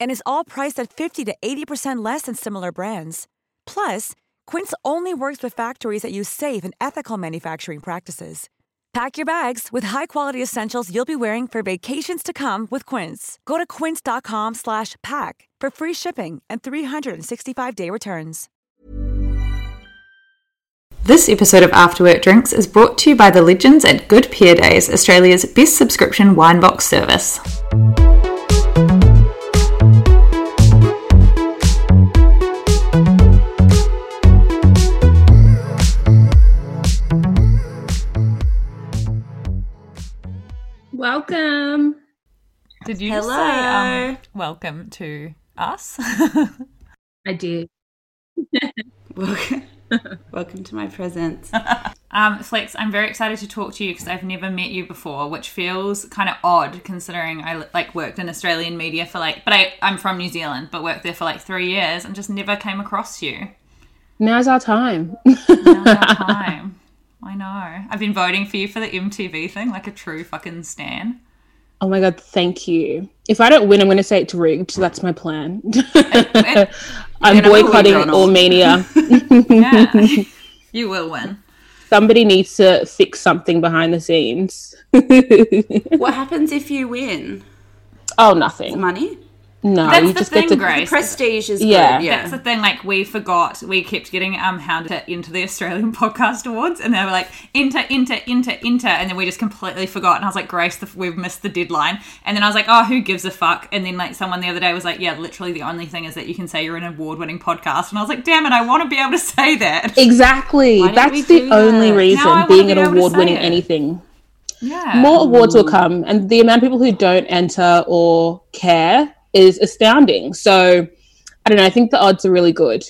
and is all priced at 50 to 80% less than similar brands. Plus, Quince only works with factories that use safe and ethical manufacturing practices. Pack your bags with high-quality essentials you'll be wearing for vacations to come with Quince. Go to quince.com/pack for free shipping and 365-day returns. This episode of After Work Drinks is brought to you by the legends at Good Pair Days, Australia's best subscription wine box service. Did you Hello. say um, welcome to us? I did. Welcome, welcome to my presence. um, Flex, I'm very excited to talk to you because I've never met you before, which feels kind of odd considering I like worked in Australian media for like, but I, I'm from New Zealand, but worked there for like three years and just never came across you. Now's our time. Now's our time. I know. I've been voting for you for the MTV thing, like a true fucking stan. Oh my god, thank you. If I don't win, I'm going to say it's rigged. That's my plan. I'm You're gonna boycotting Ronald. all mania. Yeah, you will win. Somebody needs to fix something behind the scenes. what happens if you win? oh, nothing. Money? No, That's you the just thing, get to. Grace. Prestige is Yeah. good. Yeah. That's the thing. Like we forgot, we kept getting um hounded into the Australian Podcast Awards, and they were like enter, enter, enter, enter, and then we just completely forgot. And I was like, Grace, the, we've missed the deadline. And then I was like, oh, who gives a fuck? And then like someone the other day was like, yeah, literally the only thing is that you can say you're an award-winning podcast. And I was like, damn it, I want to be able to say that. Exactly. That's the only that? reason Now I wanna being an able award winning anything. Yeah. More awards will come, and the amount of people who don't enter or care is astounding. So, I don't know. I think the odds are really good.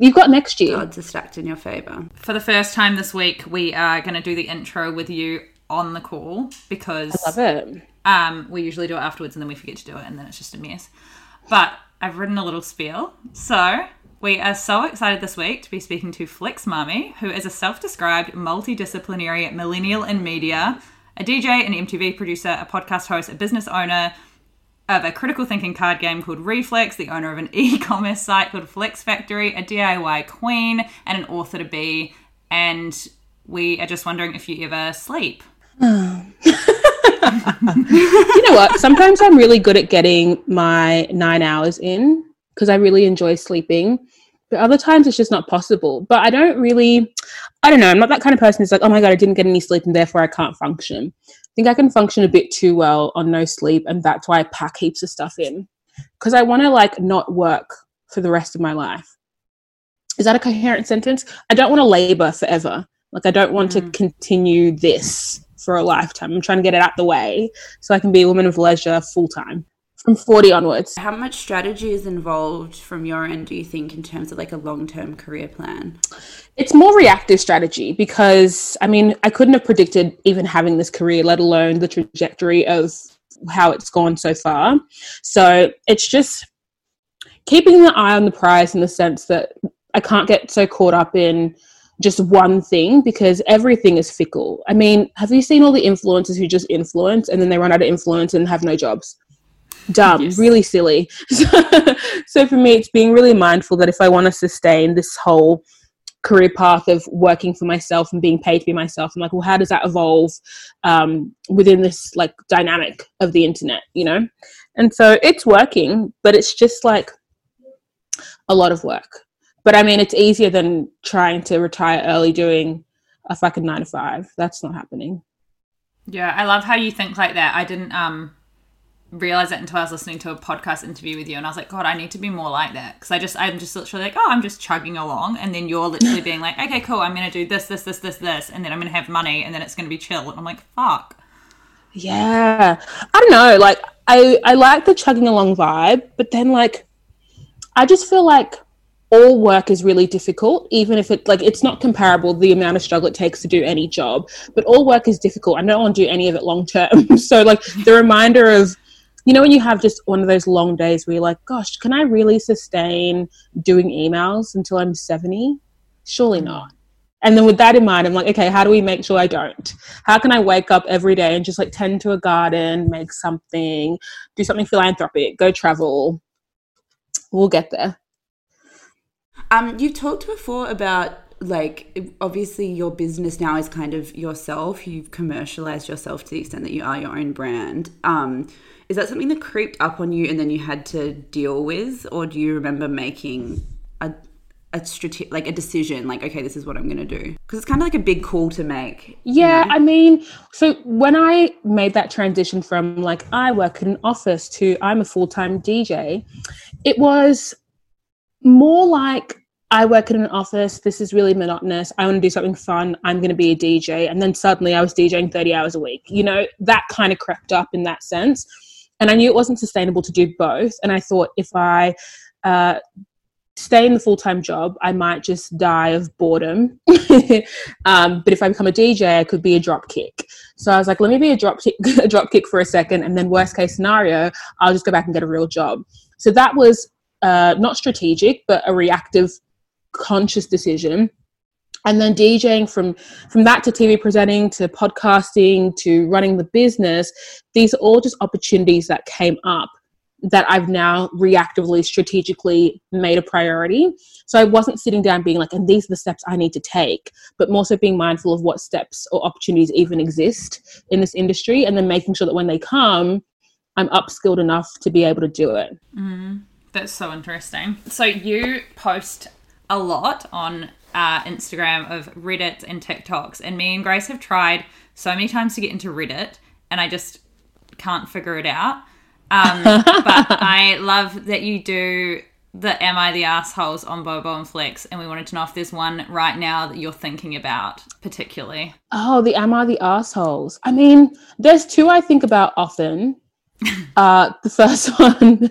You've got next year. The Odds are stacked in your favour. For the first time this week, we are going to do the intro with you on the call because I Love it. Um, we usually do it afterwards and then we forget to do it and then it's just a mess. But I've written a little spiel. So we are so excited this week to be speaking to Flex Mami, who is a self described multidisciplinary millennial in media, a DJ, an MTV producer, a podcast host, a business owner of a critical thinking card game called Reflex, the owner of an e commerce site called Flex Factory, a DIY queen, and an author to be. And we are just wondering if you ever sleep. You know what? Sometimes I'm really good at getting my nine hours in because I really enjoy sleeping. But other times it's just not possible. But I don't really, I don't know. I'm not that kind of person who's like, oh my God, I didn't get any sleep and therefore I can't function. I think I can function a bit too well on no sleep. And that's why I pack heaps of stuff in because I want to like not work for the rest of my life. Is that a coherent sentence? I don't want to labor forever. Like, I don't want to mm. continue this for a lifetime. I'm trying to get it out the way so I can be a woman of leisure full time from 40 onwards. How much strategy is involved from your end, do you think, in terms of like a long term career plan? It's more reactive strategy because, I mean, I couldn't have predicted even having this career, let alone the trajectory of how it's gone so far. So it's just keeping the eye on the prize in the sense that I can't get so caught up in just one thing because everything is fickle. I mean, have you seen all the influencers who just influence and then they run out of influence and have no jobs? Dumb, yes. really silly. so for me, it's being really mindful that if I want to sustain this whole career path of working for myself and being paid to be myself, I'm like, well, how does that evolve um, within this like dynamic of the internet, you know? And so it's working, but it's just like a lot of work but I mean, it's easier than trying to retire early doing a fucking nine to five. That's not happening. Yeah, I love how you think like that. I didn't um realize it until I was listening to a podcast interview with you, and I was like, God, I need to be more like that because I just I'm just literally like, oh, I'm just chugging along, and then you're literally being like, okay, cool, I'm gonna do this, this, this, this, this, and then I'm gonna have money, and then it's gonna be chill, and I'm like, fuck. Yeah, I don't know. Like, I I like the chugging along vibe, but then like, I just feel like all work is really difficult even if it like it's not comparable the amount of struggle it takes to do any job but all work is difficult i don't want to do any of it long term so like the reminder of you know when you have just one of those long days where you're like gosh can i really sustain doing emails until i'm 70 surely not. And then with that in mind i'm like okay how do we make sure i don't? How can i wake up every day and just like tend to a garden make something do something philanthropic go travel? We'll get there. Um, you talked before about like obviously your business now is kind of yourself. You've commercialized yourself to the extent that you are your own brand. Um, is that something that creeped up on you and then you had to deal with, or do you remember making a a strate- like a decision like okay this is what i'm going to do because it's kind of like a big call to make yeah you know? i mean so when i made that transition from like i work in an office to i'm a full-time dj it was more like I work in an office. This is really monotonous. I want to do something fun. I'm going to be a DJ. And then suddenly I was DJing 30 hours a week. You know, that kind of crept up in that sense. And I knew it wasn't sustainable to do both. And I thought if I uh, stay in the full time job, I might just die of boredom. um, but if I become a DJ, I could be a drop kick. So I was like, let me be a drop, kick, a for a second. And then, worst case scenario, I'll just go back and get a real job. So that was uh, not strategic, but a reactive, conscious decision. And then DJing from from that to TV presenting to podcasting to running the business, these are all just opportunities that came up that I've now reactively, strategically made a priority. So I wasn't sitting down being like, and these are the steps I need to take, but more so being mindful of what steps or opportunities even exist in this industry and then making sure that when they come, I'm upskilled enough to be able to do it. Mm. That's so interesting. So you post a lot on uh, Instagram of Reddit and TikToks, and me and Grace have tried so many times to get into Reddit, and I just can't figure it out. Um, but I love that you do the Am I the Assholes on Bobo and Flex, and we wanted to know if there's one right now that you're thinking about particularly. Oh, the Am I the Assholes? I mean, there's two I think about often. uh, the first one,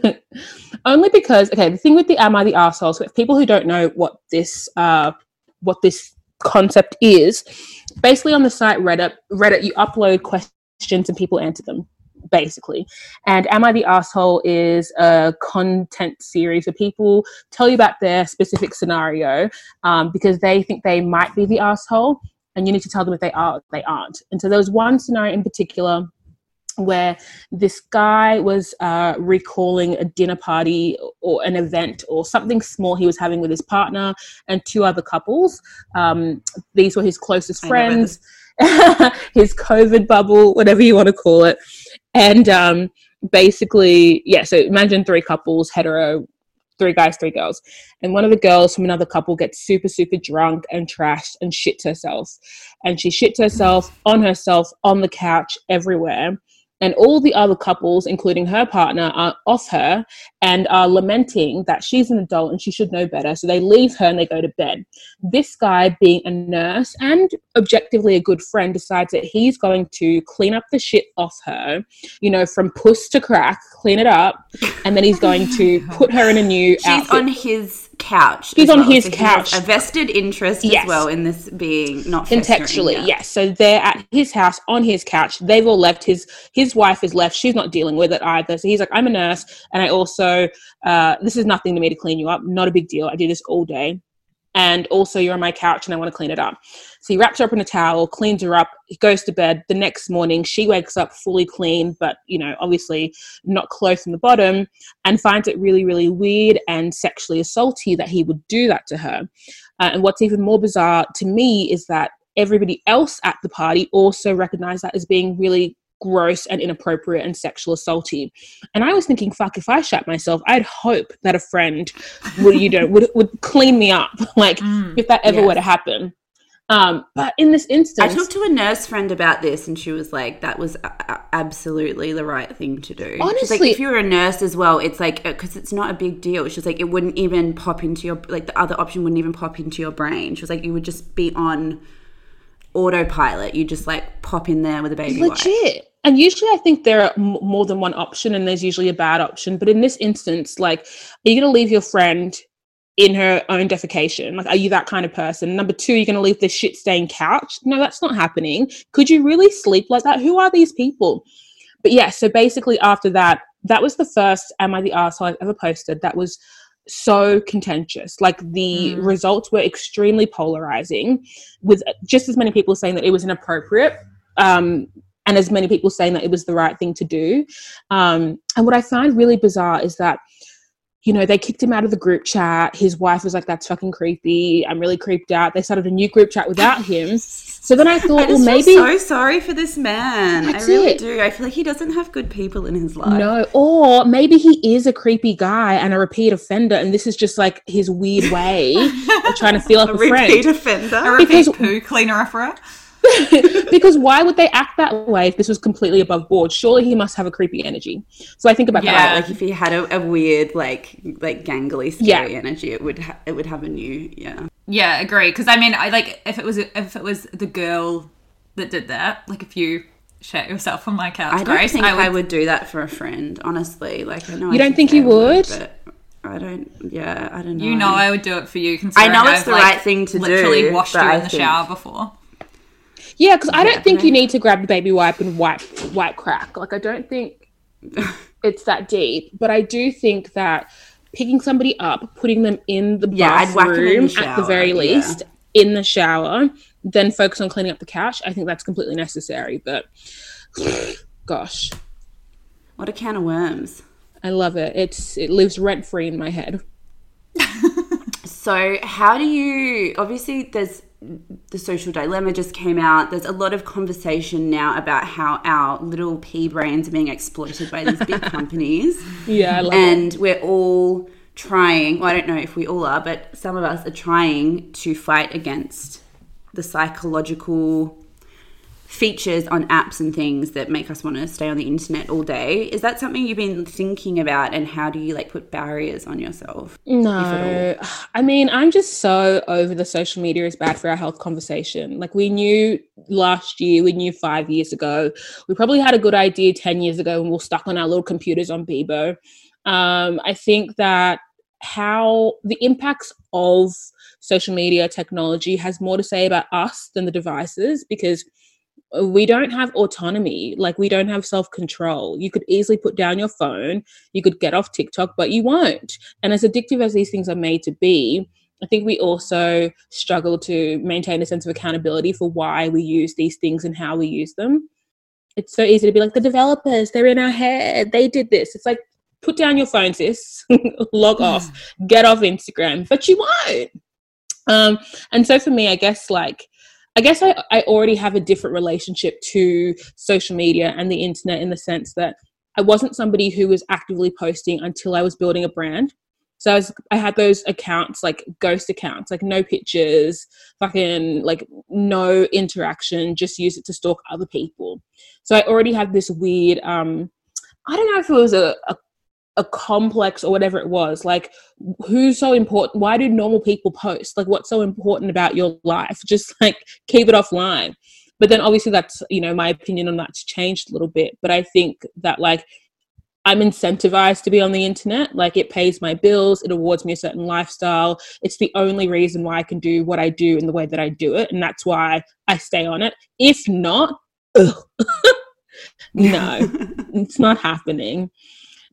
only because okay, the thing with the am I the Assholes, So if people who don't know what this uh, what this concept is, basically on the site Reddit, Reddit you upload questions and people answer them basically. And Am I the Asshole is a content series where people tell you about their specific scenario um, because they think they might be the asshole, and you need to tell them if they are they aren't. And so there was one scenario in particular where this guy was uh, recalling a dinner party or an event or something small he was having with his partner and two other couples. Um, these were his closest friends, his COVID bubble, whatever you want to call it. And um, basically, yeah, so imagine three couples, hetero, three guys, three girls. And one of the girls from another couple gets super, super drunk and trashed and shits herself. And she shits herself on herself, on the couch, everywhere and all the other couples, including her partner, are off her and are lamenting that she's an adult and she should know better. So they leave her and they go to bed. This guy, being a nurse and objectively a good friend, decides that he's going to clean up the shit off her, you know, from puss to crack, clean it up, and then he's going to put her in a new She's outfit. on his couch. He's on well. his so couch. a vested interest yes. as well in this being not contextually. Yes. So they're at his house on his couch. They've all left. His his wife is left. She's not dealing with it either. So he's like, I'm a nurse, and I also uh, this is nothing to me to clean you up. Not a big deal. I do this all day. and also you're on my couch and I want to clean it up. So he wraps her up in a towel, cleans her up, he goes to bed. The next morning, she wakes up fully clean, but you know, obviously not close in the bottom, and finds it really, really weird and sexually assaulty that he would do that to her. Uh, and what's even more bizarre to me is that everybody else at the party also recognized that as being really gross and inappropriate and sexual assaulty. And I was thinking, fuck, if I shat myself, I'd hope that a friend would, you know, would, would clean me up. like mm, if that ever yes. were to happen. Um, but in this instance, I talked to a nurse friend about this, and she was like, "That was a- absolutely the right thing to do." Honestly, like, if you're a nurse as well, it's like because uh, it's not a big deal. She's like, it wouldn't even pop into your like the other option wouldn't even pop into your brain. She was like, you would just be on autopilot. You just like pop in there with a baby. Legit. Wipe. And usually, I think there are m- more than one option, and there's usually a bad option. But in this instance, like, are you going to leave your friend in her own defecation? Like, are you that kind of person? Number two, you're going to leave this shit stained couch? No, that's not happening. Could you really sleep like that? Who are these people? But yeah, so basically, after that, that was the first Am I the Arsehole I've ever posted that was so contentious. Like the mm. results were extremely polarizing, with just as many people saying that it was inappropriate. Um, and as many people saying that it was the right thing to do. Um, and what I find really bizarre is that, you know, they kicked him out of the group chat. His wife was like, "That's fucking creepy. I'm really creeped out." They started a new group chat without him. So then I thought, I well, maybe so sorry for this man. I really it. do. I feel like he doesn't have good people in his life. No, or maybe he is a creepy guy and a repeat offender, and this is just like his weird way of trying to feel like a, a friend. repeat offender, a repeat because, poo cleaner offerer. because why would they act that way if this was completely above board? Surely he must have a creepy energy. So I think about yeah, that. Like if he had a, a weird, like, like gangly, scary yeah. energy, it would ha- it would have a new, yeah. Yeah, agree. Because I mean, I like if it was if it was the girl that did that, like if you shat yourself on my couch, I don't Grace, think I would... I would do that for a friend. Honestly, like I know you I don't think you would. would I don't. Yeah, I don't know. You know, I would do it for you. I know it's I've, the like, right thing to literally do. Literally washed you in I the think... shower before. Yeah, because I don't think you need to grab the baby wipe and wipe wipe crack. Like I don't think it's that deep. But I do think that picking somebody up, putting them in the yeah, bathroom the at the very least, yeah. in the shower, then focus on cleaning up the couch. I think that's completely necessary. But gosh, what a can of worms! I love it. It's it lives rent free in my head. so how do you? Obviously, there's the social dilemma just came out. There's a lot of conversation now about how our little pea brains are being exploited by these big companies. Yeah, and it. we're all trying. Well, I don't know if we all are, but some of us are trying to fight against the psychological features on apps and things that make us want to stay on the internet all day. Is that something you've been thinking about and how do you like put barriers on yourself? No. I mean, I'm just so over the social media is bad for our health conversation. Like we knew last year, we knew 5 years ago. We probably had a good idea 10 years ago and we're stuck on our little computers on Bebo. Um, I think that how the impacts of social media technology has more to say about us than the devices because we don't have autonomy like we don't have self-control. You could easily put down your phone you could get off tiktok but you won't. And as addictive as these things are made to be i think we also struggle to maintain a sense of accountability for why we use these things and how we use them. It's so easy to be like the developers they're in our head. They did this. It's like put down your phone sis. Log off. Get off instagram. But you won't. Um and so for me i guess like I guess I, I already have a different relationship to social media and the internet in the sense that I wasn't somebody who was actively posting until I was building a brand. So I, was, I had those accounts, like ghost accounts, like no pictures, fucking like no interaction, just use it to stalk other people. So I already had this weird, um, I don't know if it was a, a a complex or whatever it was like who's so important why do normal people post? Like what's so important about your life? Just like keep it offline. But then obviously that's you know my opinion on that's changed a little bit. But i think that like i'm incentivized to be on the internet. Like it pays my bills. It awards me a certain lifestyle. It's the only reason why i can do what i do in the way that i do it and that's why i stay on it. If not no. It's not happening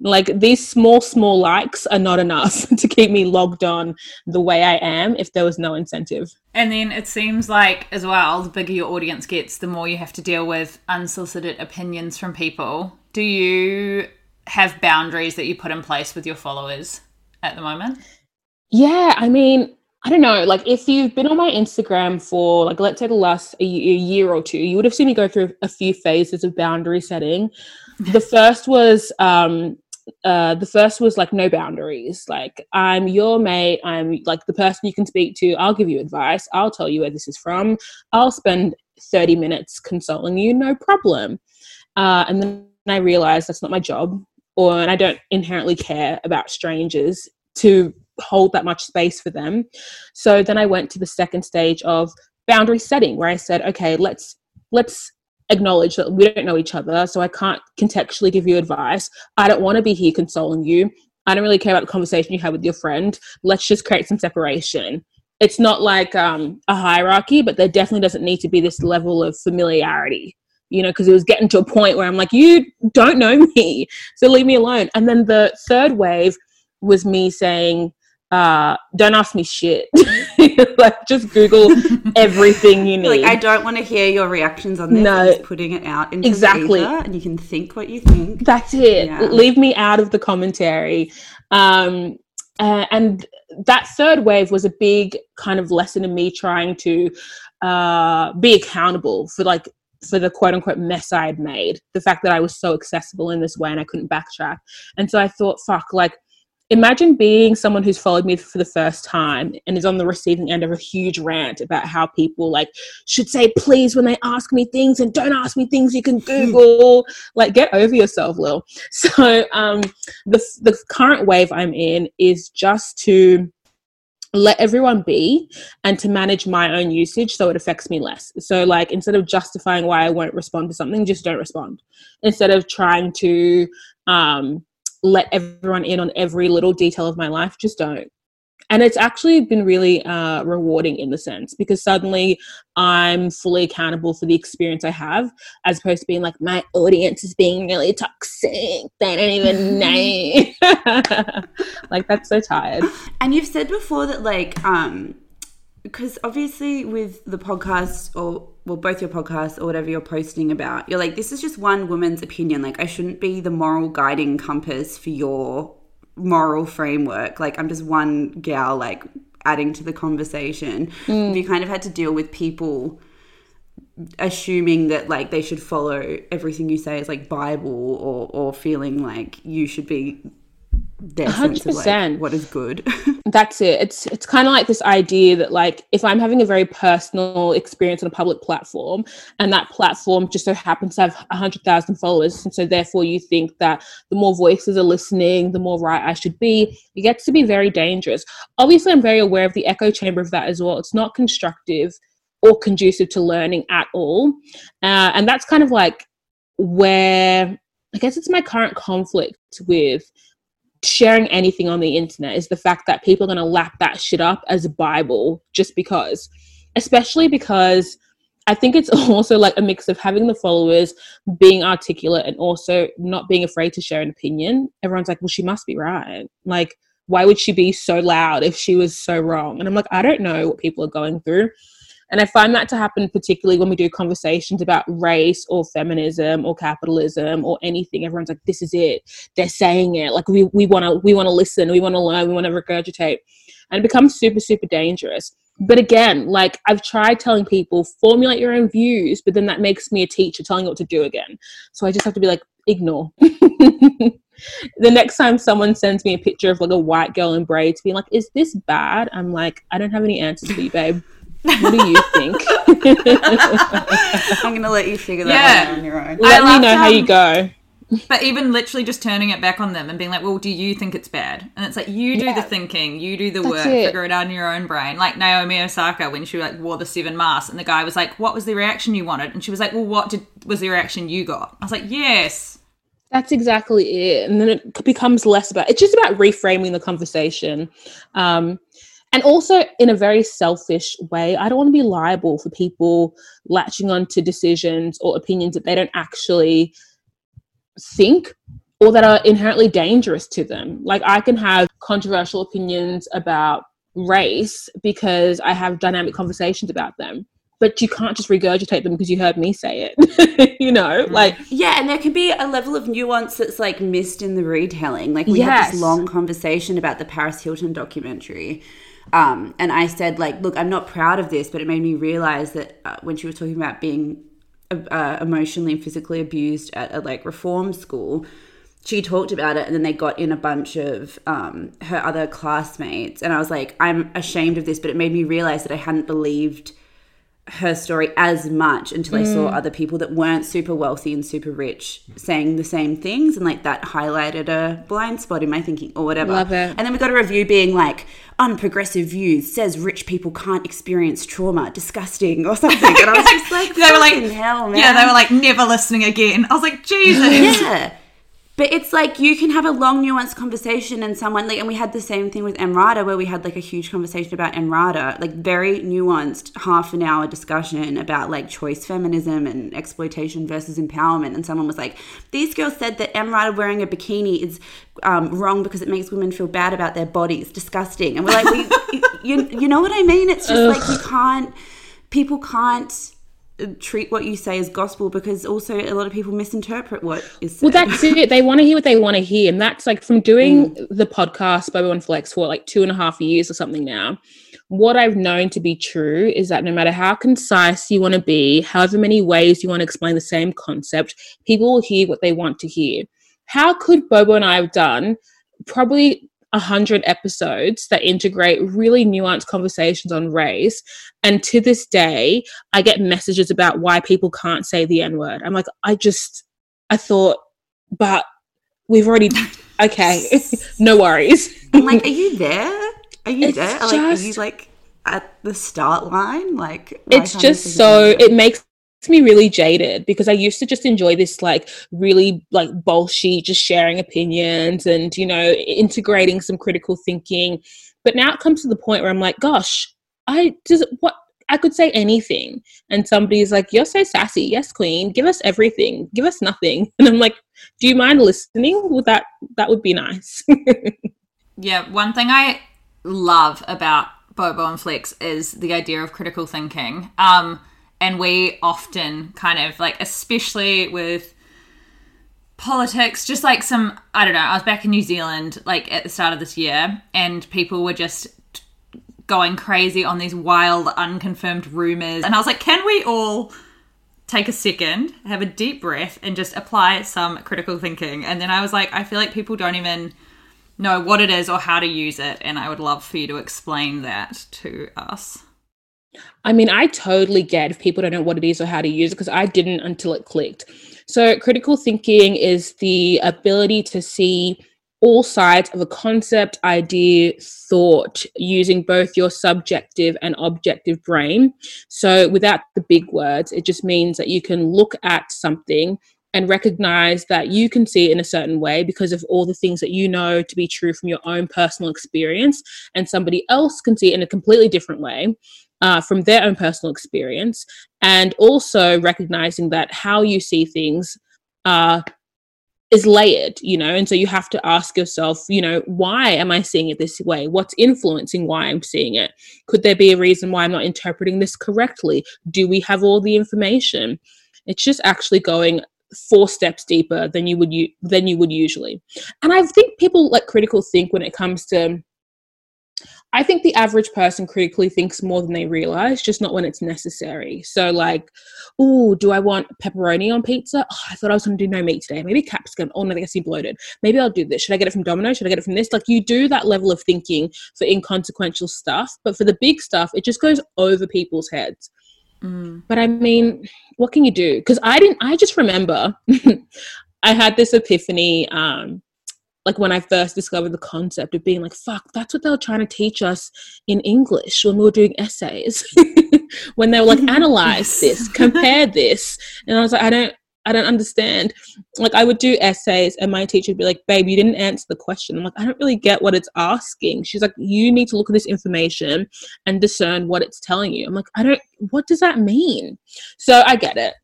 Like these small, small likes are not enough to keep me logged on the way I am if there was no incentive. And then it seems like, as well, the bigger your audience gets, the more you have to deal with unsolicited opinions from people. Do you have boundaries that you put in place with your followers at the moment? Yeah, I mean, I don't know, like if you've been on my Instagram for like let's say the last a, year or two, you would have seen me go through a few phases of boundary setting. The first was um uh the first was like no boundaries. Like I'm your mate, I'm like the person you can speak to, I'll give you advice, I'll tell you where this is from. I'll spend 30 minutes consoling you, no problem. Uh and then I realized that's not my job or and I don't inherently care about strangers to hold that much space for them. So then I went to the second stage of boundary setting where I said, okay, let's let's acknowledge that we don't know each other, so I can't contextually give you advice. I don't want to be here consoling you. I don't really care about the conversation you had with your friend. Let's just create some separation. It's not like um, a hierarchy, but there definitely doesn't need to be this level of familiarity, you know, because it was getting to a point where I'm like, you don't know me, so leave me alone. And then the third wave was me saying, uh, don't ask me shit. like just Google everything you need. Like I don't want to hear your reactions on this. No, just putting it out into exactly, and you can think what you think. That's it. Yeah. Leave me out of the commentary. Um, uh, and that third wave was a big kind of lesson in me trying to uh, be accountable for like for the quote unquote mess I had made. The fact that I was so accessible in this way and I couldn't backtrack. And so I thought, fuck, like imagine being someone who's followed me for the first time and is on the receiving end of a huge rant about how people like should say please when they ask me things and don't ask me things you can google like get over yourself lil so um the the current wave i'm in is just to let everyone be and to manage my own usage so it affects me less. So, like, instead of justifying why I won't respond to something, just don't respond. Instead of trying to um, let everyone in on every little detail of my life just don't. And it's actually been really uh, rewarding in the sense because suddenly i'm fully accountable for the experience i have as opposed to being like my audience is being really toxic. They don't even know. Like that's so tired. And you've said before that like um because obviously with the podcast or well both your podcasts or whatever you're posting about you're like this is just one woman's opinion. Like i shouldn't be the moral guiding compass for your moral framework. Like i'm just one gal like adding to the conversation. Mm. you kind of had to deal with people assuming that like they should follow everything you say is like bible or or feeling like you should be their 100%. sense of like what is good. That's it. It's it's kind of like this idea that like if I'm having a very personal experience on a public platform and that platform just so happens to have a hundred thousand followers, and so therefore you think that the more voices are listening, the more right I should be, it gets to be very dangerous. Obviously, I'm very aware of the echo chamber of that as well. It's not constructive or conducive to learning at all, uh, and that's kind of like where I guess it's my current conflict with sharing anything on the internet is the fact that people are going to lap that shit up as a Bible just because. Especially because I think it's also like a mix of having the followers, being articulate, and also not being afraid to share an opinion. Everyone's like, well, she must be right. Like, why would she be so loud if she was so wrong? And I'm like, I don't know what people are going through. And I find that to happen particularly when we do conversations about race or feminism or capitalism or anything. Everyone's like, this is it. They're saying it. Like we we wanna we wanna listen, we wanna learn, we wanna regurgitate. And it becomes super, super dangerous. But again, like I've tried telling people, formulate your own views, but then that makes me a teacher telling you what to do again. So I just have to be like, ignore. the next time someone sends me a picture of like a white girl in braids being like, is this bad? I'm like, I don't have any answers for you, babe. What do you think? I'm gonna let you figure that yeah. out on your own. Let me know how you go. But even literally just turning it back on them and being like, "Well, do you think it's bad?" And it's like you do yeah. the thinking, you do the That's work, it. figure it out in your own brain. Like Naomi Osaka when she like wore the seven masks, and the guy was like, "What was the reaction you wanted?" And she was like, "Well, what did was the reaction you got?" I was like, "Yes." That's exactly it, and then it becomes less about. It's just about reframing the conversation. Um, and also in a very selfish way i don't want to be liable for people latching on to decisions or opinions that they don't actually think or that are inherently dangerous to them. Like I can have controversial opinions about race because I have dynamic conversations about them. But you can't just regurgitate them because you heard me say it. you know, mm. like Yeah, and there can be a level of nuance that's like missed in the retelling. Like we had this long conversation about the Paris Hilton documentary. Um, and I said, like, look, I'm not proud of this, but it made me realize that uh, when she was talking about being uh, emotionally and physically abused at a like reform school, she talked about it, and then they got in a bunch of um, her other classmates, and I was like, I'm ashamed of this, but it made me realize that I hadn't believed her story as much until I saw other people that weren't super wealthy and super rich saying the same things, and like that highlighted a blind spot in my thinking or whatever. Love it. And then we got a review being like, "Unprogressive views says rich people can't experience trauma, disgusting" or something, and I was just like, They were like, hell, man!" yeah, they were like never listening again. I was like, Jesus. yeah. But it's like you can have a long, nuanced conversation, and someone like, and we had the same thing with Emrata, where we had like a huge conversation about Emrata, like very nuanced, half an hour discussion about like choice feminism and exploitation versus empowerment. And someone was like, "These girls said that Emrata wearing a bikini is um, wrong because it makes women feel bad about their bodies, disgusting." And we're like, we, you, you know what I mean? It's just like you can't, people can't Uh, treat what you say as gospel because also a lot of people misinterpret what is said. Well, that's it. They want to hear what they want to hear. And that's like from doing mm. the podcast Bobo and Flex for like two and a half years or something now. What I've known to be true is that no matter how concise you want to be, however many ways you want to explain the same concept, people will hear what they want to hear. How could Bobo and I have done probably a hundred episodes that integrate really nuanced conversations on race? And to this day, I get messages about why people can't say the N word. I'm like, I just, I thought, but we've already, okay, no worries. I'm like, are you there? Are you It's there? Like, are you like at the start line? Like, it's just so it makes me really jaded because I used to just enjoy this like really like bullshit, just sharing opinions and you know integrating some critical thinking. But now it comes to the point where I'm like, gosh, I just what I could say anything, and somebody's like, "You're so sassy, yes, queen. Give us everything. Give us nothing." And I'm like, "Do you mind listening? Would that that would be nice?" Yeah, one thing I love about Bobo and Flex is the idea of critical thinking. Um, and we often kind of like, especially with politics, just like some, I don't know, I was back in New Zealand like at the start of this year, and people were just going crazy on these wild, unconfirmed rumors. And I was like, can we all take a second, have a deep breath, and just apply some critical thinking? And then I was like, I feel like people don't even know what it is or how to use it, and I would love for you to explain that to us. I mean, I totally get if people don't know what it is or how to use it because I didn't until it clicked. So, critical thinking is the ability to see all sides of a concept, idea, thought using both your subjective and objective brain. So, without the big words, it just means that you can look at something and recognize that you can see it in a certain way because of all the things that you know to be true from your own personal experience, and somebody else can see it in a completely different way uh, from their own personal experience, and also recognizing that how you see things uh, is layered, you know, and so you have to ask yourself, you know, why am I seeing it this way? What's influencing why I'm seeing it? Could there be a reason why I'm not interpreting this correctly? Do we have all the information? It's just actually going four steps deeper than you would u- than you would usually. And I think people like critical think when it comes to I think the average person critically thinks more than they realize, just not when it's necessary. So, like, oh, do I want pepperoni on pizza? Oh, I thought I was going to do no meat today. Maybe capsicum. Oh, no, I guess you bloated. Maybe I'll do this. Should I get it from Domino's? Should I get it from this? Like, you do that level of thinking for inconsequential stuff, but for the big stuff, it just goes over people's heads. But I mean, what can you do? Because I didn't. I just remember I had this epiphany. Um, like when I first discovered the concept of being like, fuck, that's what they were trying to teach us in English when we were doing essays. when they were like, analyze this, compare this. And I was like, I don't I don't understand. Like I would do essays and my teacher would be like, babe, you didn't answer the question. I'm like, I don't really get what it's asking. She's like, you need to look at this information and discern what it's telling you. I'm like, I don't what does that mean? So I get it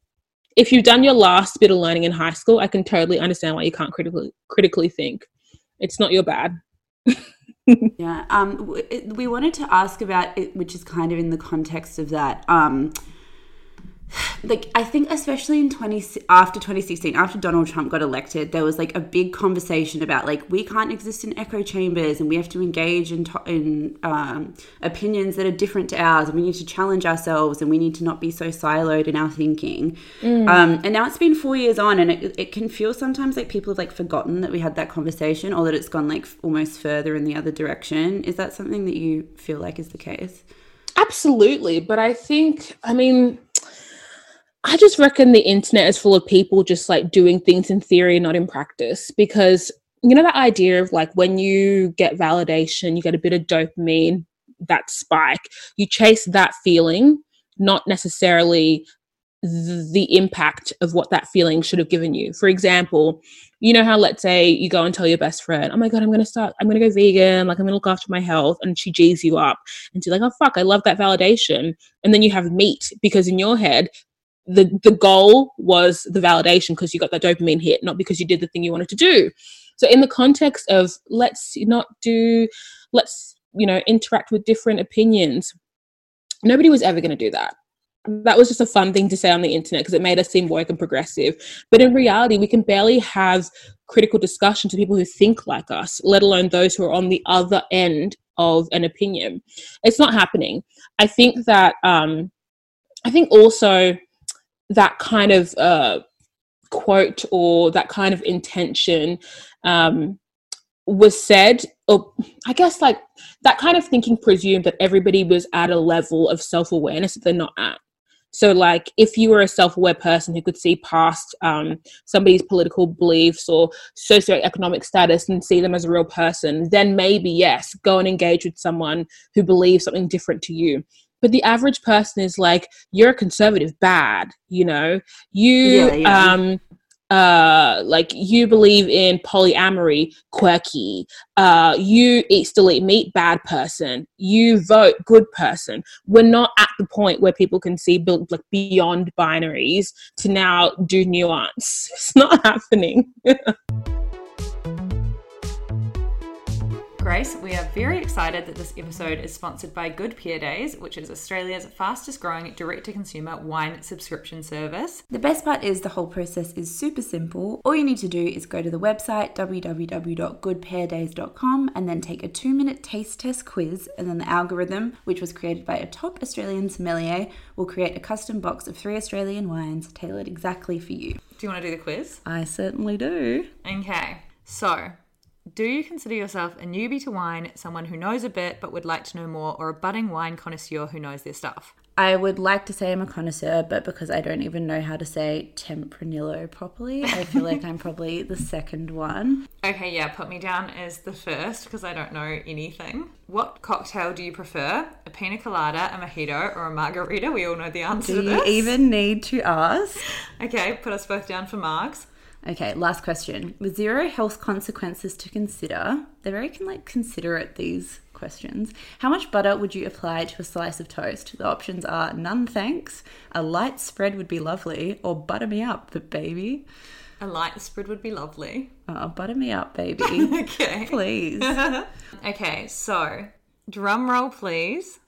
if you've done your last bit of learning in high school, I can totally understand why you can't critically critically think. It's not your bad. yeah. Um, we wanted to ask about it, which is kind of in the context of that. Um, like I think especially in 20 after 2016 after Donald Trump got elected there was like a big conversation about like we can't exist in echo chambers and we have to engage in to- in um, opinions that are different to ours and we need to challenge ourselves and we need to not be so siloed in our thinking. Mm. um, and now it's been four years on and it, it can feel sometimes like people have like forgotten that we had that conversation or that it's gone like almost further in the other direction. Is that something that you feel like is the case? Absolutely but I think I mean I just reckon the internet is full of people just like doing things in theory, not in practice. Because, you know, that idea of like when you get validation, you get a bit of dopamine, that spike, you chase that feeling, not necessarily the impact of what that feeling should have given you. For example, you know how let's say you go and tell your best friend, "Oh my god, I'm going to start I'm going to go vegan, like I'm going to look after my health." And she G's you up and she's like, "Oh fuck, I love that validation." And then you have meat because in your head the the goal was the validation because you got that dopamine hit, not because you did the thing you wanted to do. So in the context of let's not do, let's you know interact with different opinions. Nobody was ever going to do that. That was just a fun thing to say on the internet because it made us seem woke and progressive. But in reality, we can barely have critical discussions with people who think like us, let alone those who are on the other end of an opinion. It's not happening. I think that um, I think also that kind of uh, quote or that kind of intention um, was said, or I guess like that kind of thinking presumed that everybody was at a level of self awareness that they're not at. So, like, if you were a self aware person who could see past um, somebody's political beliefs or socioeconomic status and see them as a real person, then maybe, yes, go and engage with someone who believes something different to you but the average person is like you're a conservative bad you know? You yeah, yeah. um uh like you believe in polyamory quirky. Uh you eat still eat meat bad person. You vote good person. We're not at the point where people can see build like beyond binaries to now do nuance. It's not happening Grace, we are very excited that this episode is sponsored by Good Pair Days, which is Australia's fastest growing direct to consumer wine subscription service. The best part is the whole process is super simple. All you need to do is go to the website www.goodpairdays.com and then take a two minute taste test quiz, and then the algorithm, which was created by a top Australian sommelier, will create a custom box of three Australian wines tailored exactly for you. Do you want to do the quiz? I certainly do. Okay, so do you consider yourself a newbie to wine, someone who knows a bit but would like to know more, or a budding wine connoisseur who knows their stuff? I would like to say I'm a connoisseur, but because I don't even know how to say Tempranillo properly, I feel like I'm probably the second one. Okay, yeah, put me down as the first because I don't know anything. What cocktail do you prefer? A pina colada, a mojito, or a margarita? We all know the answer do to this. you even need to ask? Okay, put us both down for marks. Okay, last question. With zero health consequences to consider, they're very like considerate these questions. How much butter would you apply to a slice of toast? The options are none thanks, a light spread would be lovely, or butter me up, baby. A light spread would be lovely. Oh, butter me up, baby. okay. Please. okay, so drum roll, please.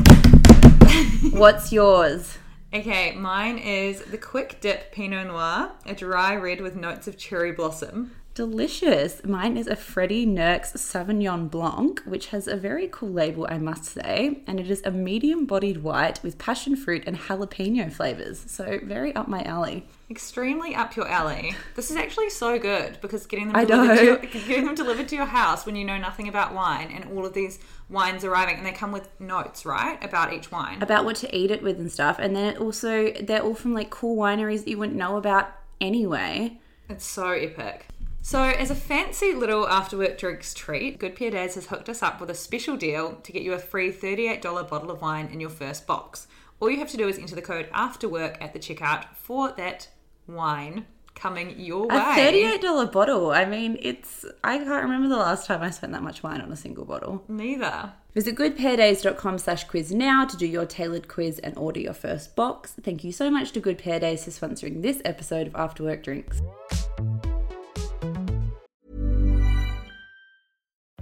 What's yours? Okay, mine is the Quick Dip Pinot Noir, a dry red with notes of cherry blossom. Delicious. Mine is a Freddie Nurk's Sauvignon Blanc, which has a very cool label, I must say, and it is a medium bodied white with passion fruit and jalapeno flavors. So, very up my alley. Extremely up your alley. This is actually so good because getting them, delivered to your, getting them delivered to your house when you know nothing about wine and all of these wines arriving and they come with notes, right? About each wine. About what to eat it with and stuff. And then it also, they're all from like cool wineries that you wouldn't know about anyway. It's so epic. So, as a fancy little after work drinks treat, Good Pair Days has hooked us up with a special deal to get you a free $38 bottle of wine in your first box. All you have to do is enter the code after work at the checkout for that wine coming your way. A thirty-eight dollar bottle. I mean, it's. I can't remember the last time I spent that much wine on a single bottle. Neither. Visit goodpairdays.com slash quiz now to do your tailored quiz and order your first box. Thank you so much to Good Pair Days for sponsoring this episode of After Work Drinks.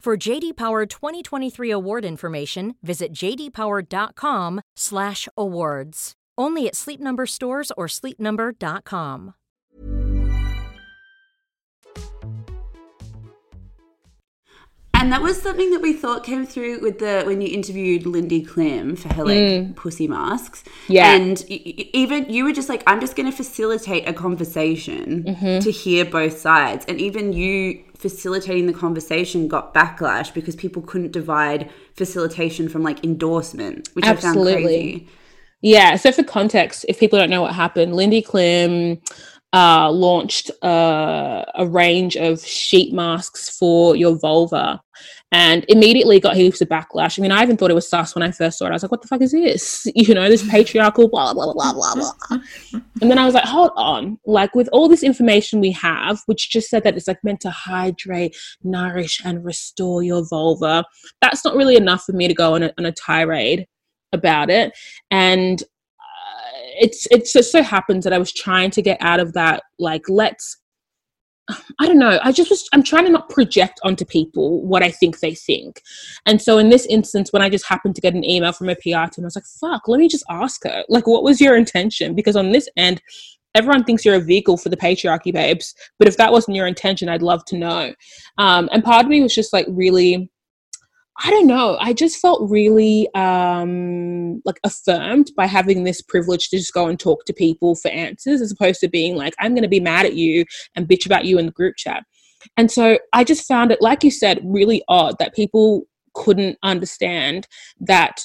For JD Power 2023 award information, visit jdpower.com/awards. Only at Sleep Number stores or sleepnumber.com. And that was something that we thought came through with the when you interviewed Lindy Klim for her like mm. pussy masks. Yeah. And y- y- even you were just like, I'm just going to facilitate a conversation mm-hmm. to hear both sides. And even you facilitating the conversation got backlash because people couldn't divide facilitation from like endorsement, which I found crazy. Yeah. So for context, if people don't know what happened, Lindy Klim uh, launched uh, a range of sheet masks for your vulva and immediately got heaps of backlash. I mean, I even thought it was sus when I first saw it. I was like, what the fuck is this? You know, this patriarchal blah, blah, blah, blah, blah. and then I was like, hold on. Like, with all this information we have, which just said that it's like meant to hydrate, nourish, and restore your vulva, that's not really enough for me to go on a, on a tirade about it. And uh, it's it just so happens that I was trying to get out of that like let's I don't know. I just was I'm trying to not project onto people what I think they think. And so in this instance when I just happened to get an email from a PR team I was like fuck let me just ask her. Like what was your intention? Because on this end everyone thinks you're a vehicle for the patriarchy babes. But if that wasn't your intention I'd love to know. Um, and part of me was just like really I don't know. I just felt really um, like affirmed by having this privilege to just go and talk to people for answers, as opposed to being like, I'm going to be mad at you and bitch about you in the group chat. And so I just found it, like you said, really odd that people couldn't understand that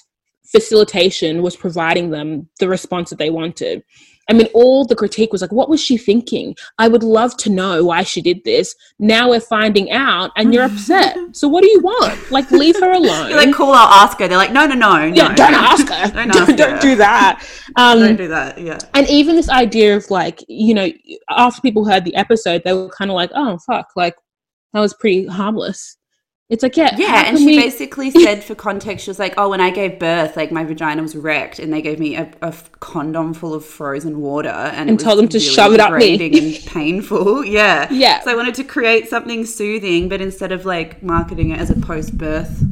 facilitation was providing them the response that they wanted. I mean, all the critique was like, what was she thinking? I would love to know why she did this. Now we're finding out and you're upset. So what do you want? Like, leave her alone. You're like, cool, I'll ask her. They're like, no, no, no, no. yeah, don't ask her. Don't don't, ask don't do that. Um, Don't do that. Yeah. and even this idea of like, you know, after people heard the episode, they were kind of like, oh, fuck, like, that was pretty harmless. It's like, yeah. Yeah, and she we- basically said for context, she was like, "Oh, when I gave birth, like my vagina was wrecked, and they gave me a condom full of frozen water, and, And told them to really shove it up me." and painful." Yeah, Yeah. So I wanted to create something soothing, but instead of like marketing it as a post-birth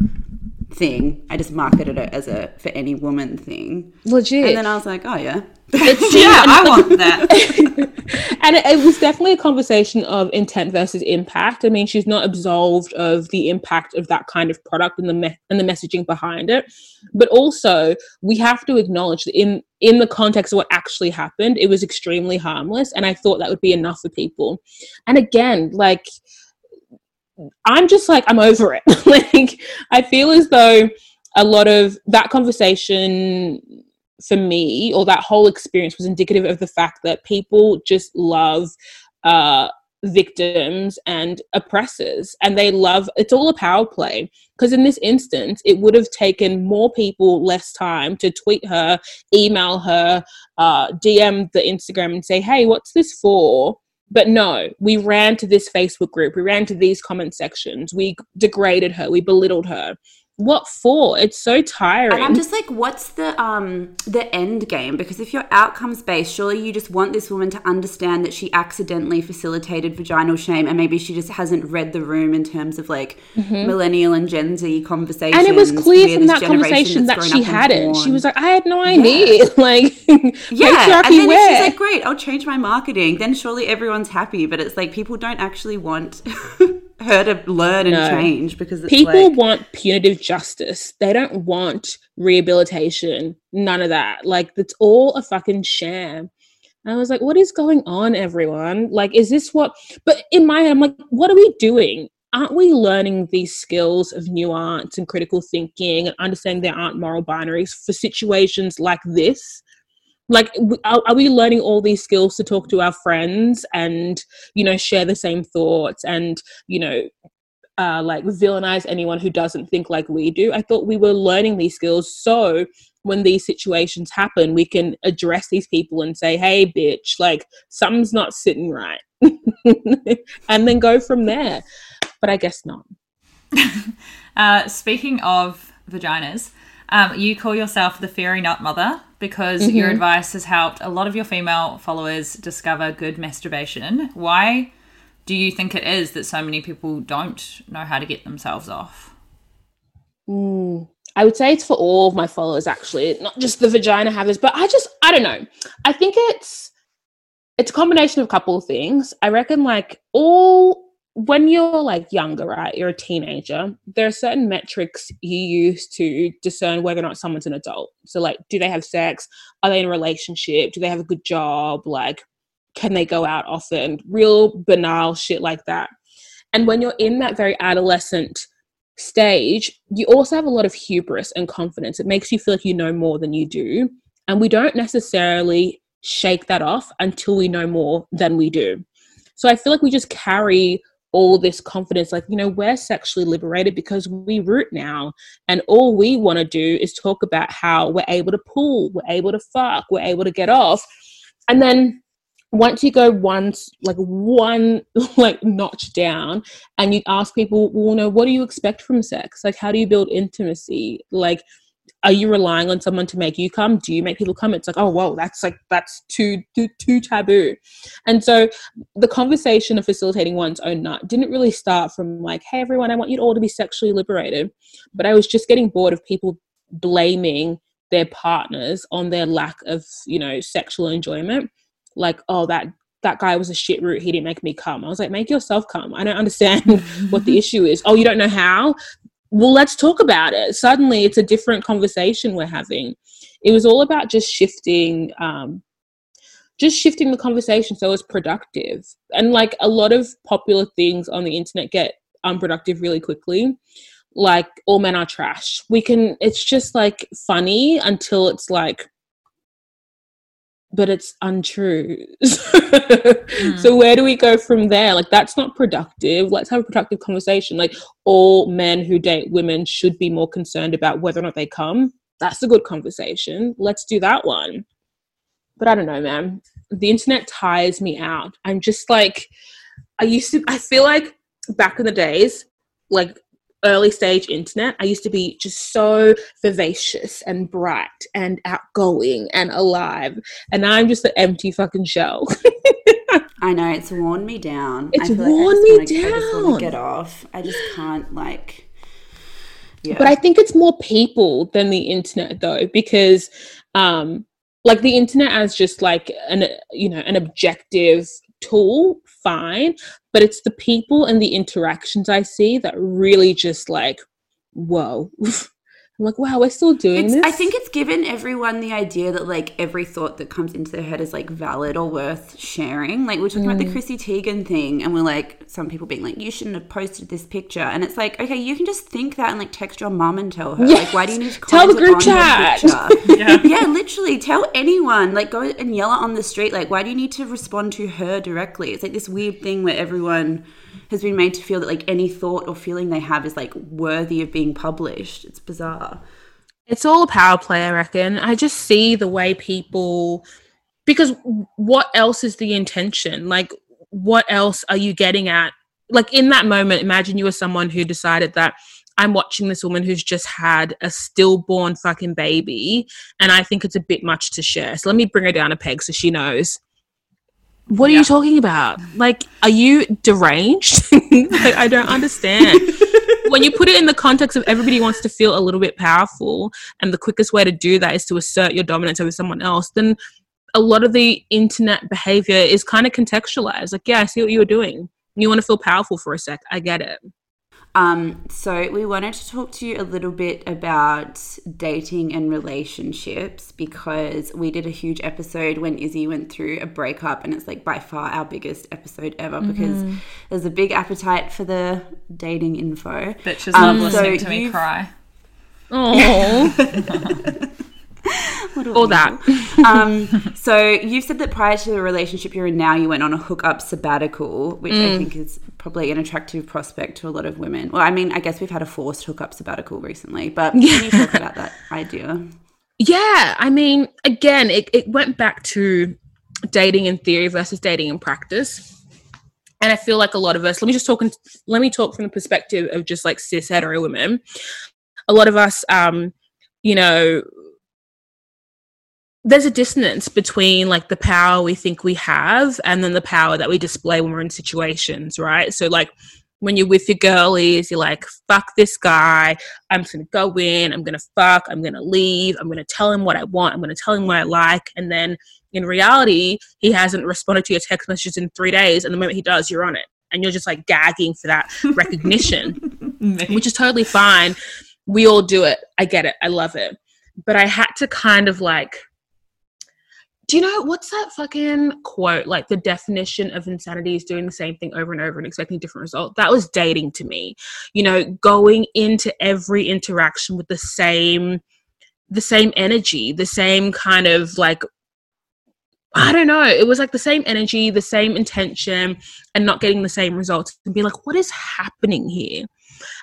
thing, I just marketed it as a for any woman thing. Legit. And then I was like, "Oh yeah, It's- Yeah, and- I want that. and it, it was definitely a conversation of intent versus impact. I mean, she's not absolved of the impact of that kind of product and the me- and the messaging behind it, but also we have to acknowledge that in in the context of what actually happened, it was extremely harmless, and I thought that would be enough for people. And again, like I'm just like I'm over it. like I feel as though a lot of that conversation for me or that whole experience was indicative of the fact that people just love uh victims and oppressors and they love it's all a power play because in this instance it would have taken more people less time to tweet her email her uh, dm the instagram and say hey what's this for but no we ran to this facebook group. We ran to these comment sections. We degraded her. We belittled her what for? It's so tiring. And I'm just like, what's the um the end game? Because if you're outcomes based, surely you just want this woman to understand that she accidentally facilitated vaginal shame, and maybe she just hasn't read the room in terms of like mm-hmm. millennial and Gen Z conversations. And it was clear from that conversation that she had it. She was like, I had no idea. Yeah. like, yeah. And then she's like, great, I'll change my marketing. Then surely everyone's happy. But it's like people don't actually want. her to learn and change because people like... want punitive justice. They don't want rehabilitation. None of that. Like it's all a fucking sham. And I was like, what is going on, everyone? Like, is this what? But in my head, I'm like, what are we doing? Aren't we learning these skills of nuance and critical thinking and understanding there aren't moral binaries for situations like this? Like are, are, we learning all these skills to talk to our friends and you know share the same thoughts and you know uh, like villainize anyone who doesn't think like we do? I thought we were learning these skills so when these situations happen we can address these people and say hey bitch like something's not sitting right. And then go from there. But i guess not. Uh, speaking of vaginas um, you call yourself the fairy nut mother because mm-hmm. your advice has helped a lot of your female followers discover good masturbation. Why do you think it is that so many people don't know how to get themselves off? Mm, I would say it's for all of my followers, actually, not just the vagina havers, but I just, I don't know. I think it's, it's a combination of a couple of things. I reckon like all when you're like younger, right, you're a teenager, there are certain metrics you use to discern whether or not someone's an adult. So, like, do they have sex? Are they in a relationship? Do they have a good job? Like, can they go out often? Real banal shit like that. And when you're in that very adolescent stage, you also have a lot of hubris and confidence. It makes you feel like you know more than you do. And we don't necessarily shake that off until we know more than we do. So I feel like we just carry all this confidence like you know we're sexually liberated because we root now. And all we want to do is talk about how we're able to pull we're able to fuck we're able to get off. And then once you go once like one like notch down and you ask people well no what do you expect from sex? Like how do you build intimacy? Like are you relying on someone to make you come? Do you make people come? It's like oh whoa that's like that's too too, too taboo. And so the conversation of facilitating one's own nut didn't really start from like hey everyone i want you all to be sexually liberated. But i was just getting bored of people blaming their partners on their lack of you know sexual enjoyment. Like oh that that guy was a shit root he didn't make me come. I was like make yourself come. I don't understand what the issue is. Oh you don't know how well, let's talk about it. Suddenly, it's a different conversation we're having. It was all about just shifting, um, just shifting the conversation so it's productive. And like a lot of popular things on the internet get unproductive really quickly. Like all men are trash. We can. It's just like funny until it's like but it's untrue. mm. So where do we go from there? Like that's not productive. Let's have a productive conversation. Like all men who date women should be more concerned about whether or not they come. That's a good conversation. Let's do that one. But I don't know, man. The internet tires me out. I'm just like I used to I feel like back in the days, like early stage internet, I used to be just so vivacious and bright and outgoing and alive. And now I'm just an empty fucking shell. I know, it's worn me down. It's worn like me down. I just want to get off. I just can't, like. Yeah. But I think it's more people than the internet, though, because um, like the internet as just like an you know an objective tool fine but it's the people and the interactions i see that really just like whoa I'm like, wow, we're still doing it's, this. I think it's given everyone the idea that like every thought that comes into their head is like valid or worth sharing. Like we're talking mm. about the mm. Chrissy Teigen thing, and we're like, some people being like, you shouldn't have posted this picture, and it's like, okay, you can just think that and like text your mom and tell her. Yes. Like, why do you need to tell the group chat? yeah. yeah, literally, tell anyone. Like, go and yell it on the street. Like, why do you need to respond to her directly? It's like this weird thing where everyone has been made to feel that like any thought or feeling they have is like worthy of being published. It's bizarre. It's all a power play, I reckon. I just see the way people because what else is the intention? Like what else are you getting at? Like in that moment, imagine you were someone who decided that I'm watching this woman who's just had a stillborn fucking baby, and I think it's a bit much to share. So let me bring her down a peg so she knows. What are you talking about? Like, are you deranged? like, I don't understand. when you put it in the context of everybody wants to feel a little bit powerful, and the quickest way to do that is to assert your dominance over someone else, then a lot of the internet behavior is kind of contextualized. Like, yeah, I see what you were doing. You want to feel powerful for a sec. I get it. Um, so we wanted to talk to you a little bit about dating and relationships because we did a huge episode when Izzy went through a breakup and it's like by far our biggest episode ever because there's a big appetite for the dating info. Bitches Um, love so listening to me cry. Oh, all that. um, so you've said that prior to the relationship you're in now, you went on a hookup sabbatical, which I think is probably an attractive prospect to a lot of women. Well, I mean, I guess we've had a forced hookup sabbatical recently, but can you talk about that idea? Yeah, I mean, again, it, it went back to dating in theory versus dating in practice. And I feel like a lot of us, let me just talk, in, let me talk from the perspective of just like cis hetero women. A lot of us, um, you know, there's a dissonance between like the power we think we have and then the power that we display when we're in situations, right? So, like, when you're with your girlies, you're like, fuck this guy. I'm just gonna go in, I'm gonna fuck, I'm gonna leave, I'm gonna tell him what I want, I'm gonna tell him what I like. And then in reality, he hasn't responded to your text messages in three days. And the moment he does, you're on it. And you're just like gagging for that recognition, which is totally fine. We all do it. I get it. I love it. But I had to kind of like, do you know what's that fucking quote? Like the definition of insanity is doing the same thing over and over and expecting a different result. That was dating to me. You know, going into every interaction with the same the same energy, the same kind of like I don't know. It was like the same energy, the same intention, and not getting the same results. And be like, what is happening here?